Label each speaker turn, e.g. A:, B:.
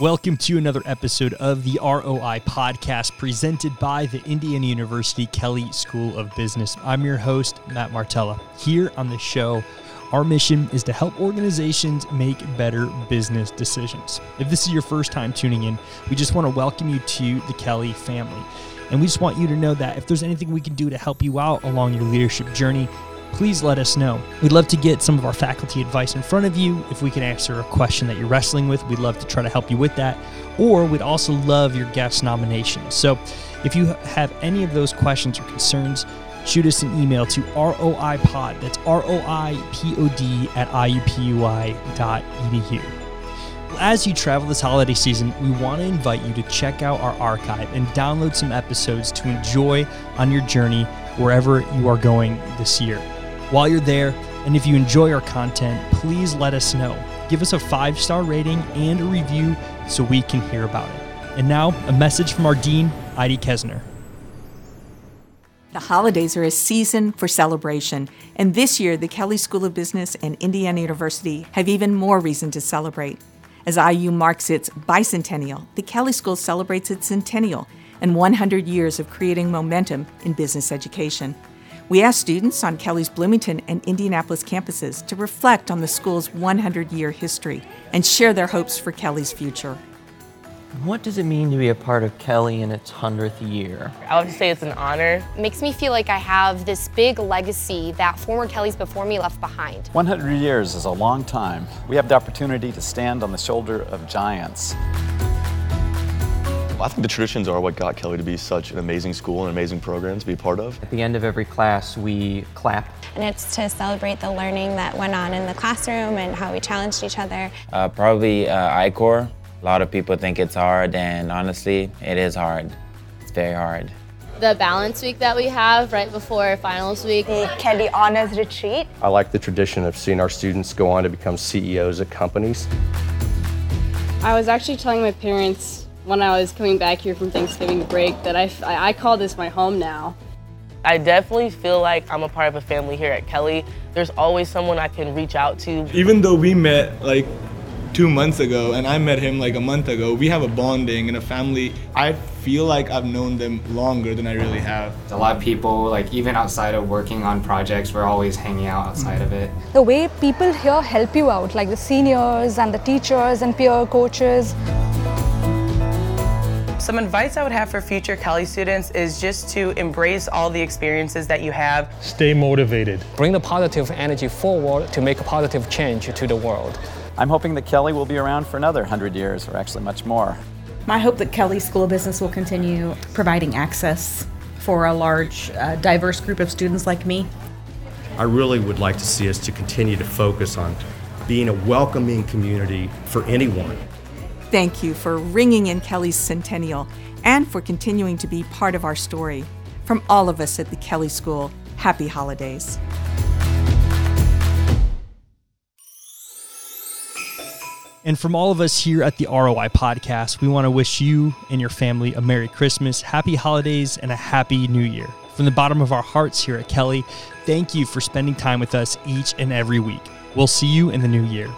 A: Welcome to another episode of the ROI podcast presented by the Indiana University Kelley School of Business. I'm your host, Matt Martella. Here on the show, our mission is to help organizations make better business decisions. If this is your first time tuning in, we just want to welcome you to the Kelley family. And we just want you to know that if there's anything we can do to help you out along your leadership journey, please let us know. We'd love to get some of our faculty advice in front of you. If we can answer a question that you're wrestling with, we'd love to try to help you with that. Or we'd also love your guest nominations. So if you have any of those questions or concerns, shoot us an email to roipod. That's R-O-I-P-O-D at iupui.edu. As you travel this holiday season, we want to invite you to check out our archive and download some episodes to enjoy on your journey wherever you are going this year. While you're there, and if you enjoy our content, please let us know. Give us a five star rating and a review so we can hear about it. And now, a message from our Dean, Idie Kesner.
B: The holidays are a season for celebration, and this year the Kelley School of Business and Indiana University have even more reason to celebrate. As IU marks its bicentennial, the Kelley School celebrates its centennial and 100 years of creating momentum in business education. We asked students on Kelley's Bloomington and Indianapolis campuses to reflect on the school's 100 year history and share their hopes for Kelley's future.
C: What does it mean to be a part of Kelley in its 100th year?
D: I would say it's an honor.
E: It makes me feel like I have this big legacy that former Kelleys before me left behind.
F: 100 years is a long time. We have the opportunity to stand on the shoulder of giants.
G: I think the traditions are what got Kelley to be such an amazing school and amazing program to be a part of.
C: At the end of every class, we clap.
H: And it's to celebrate the learning that went on in the classroom and how we challenged each other.
I: Uh, probably uh, I-Core. A lot of people think it's hard, and honestly, it is hard. It's very hard.
J: The balance week that we have right before finals week.
K: The Kelley Honors Retreat.
L: I like the tradition of seeing our students go on to become CEOs at companies.
M: I was actually telling my parents when I was coming back here from Thanksgiving break that I, I call this my home now.
D: I definitely feel like I'm a part of a family here at Kelley. There's always someone I can reach out to.
N: Even though we met like two months ago and I met him like a month ago, we have a bonding and a family. I feel like I've known them longer than I really have.
O: A lot of people, like even outside of working on projects, we're always hanging out outside of it.
P: The way people here help you out, like the seniors and the teachers and peer coaches.
Q: Some advice I would have for future Kelley students is just to embrace all the experiences that you have.
R: Stay motivated.
S: Bring the positive energy forward to make a positive change to the world.
F: I'm hoping that Kelley will be around for another 100 years, or actually much more.
T: My hope that Kelley School of Business will continue providing access for a large, uh, diverse group of students like me.
L: I really would like to see us to continue to focus on being a welcoming community for anyone.
B: Thank you for ringing in Kelley's centennial and for continuing to be part of our story. From all of us at the Kelley School, happy holidays.
A: And from all of us here at the ROI podcast, we want to wish you and your family a Merry Christmas, Happy Holidays, and a Happy New Year. From the bottom of our hearts here at Kelley, thank you for spending time with us each and every week. We'll see you in the new year.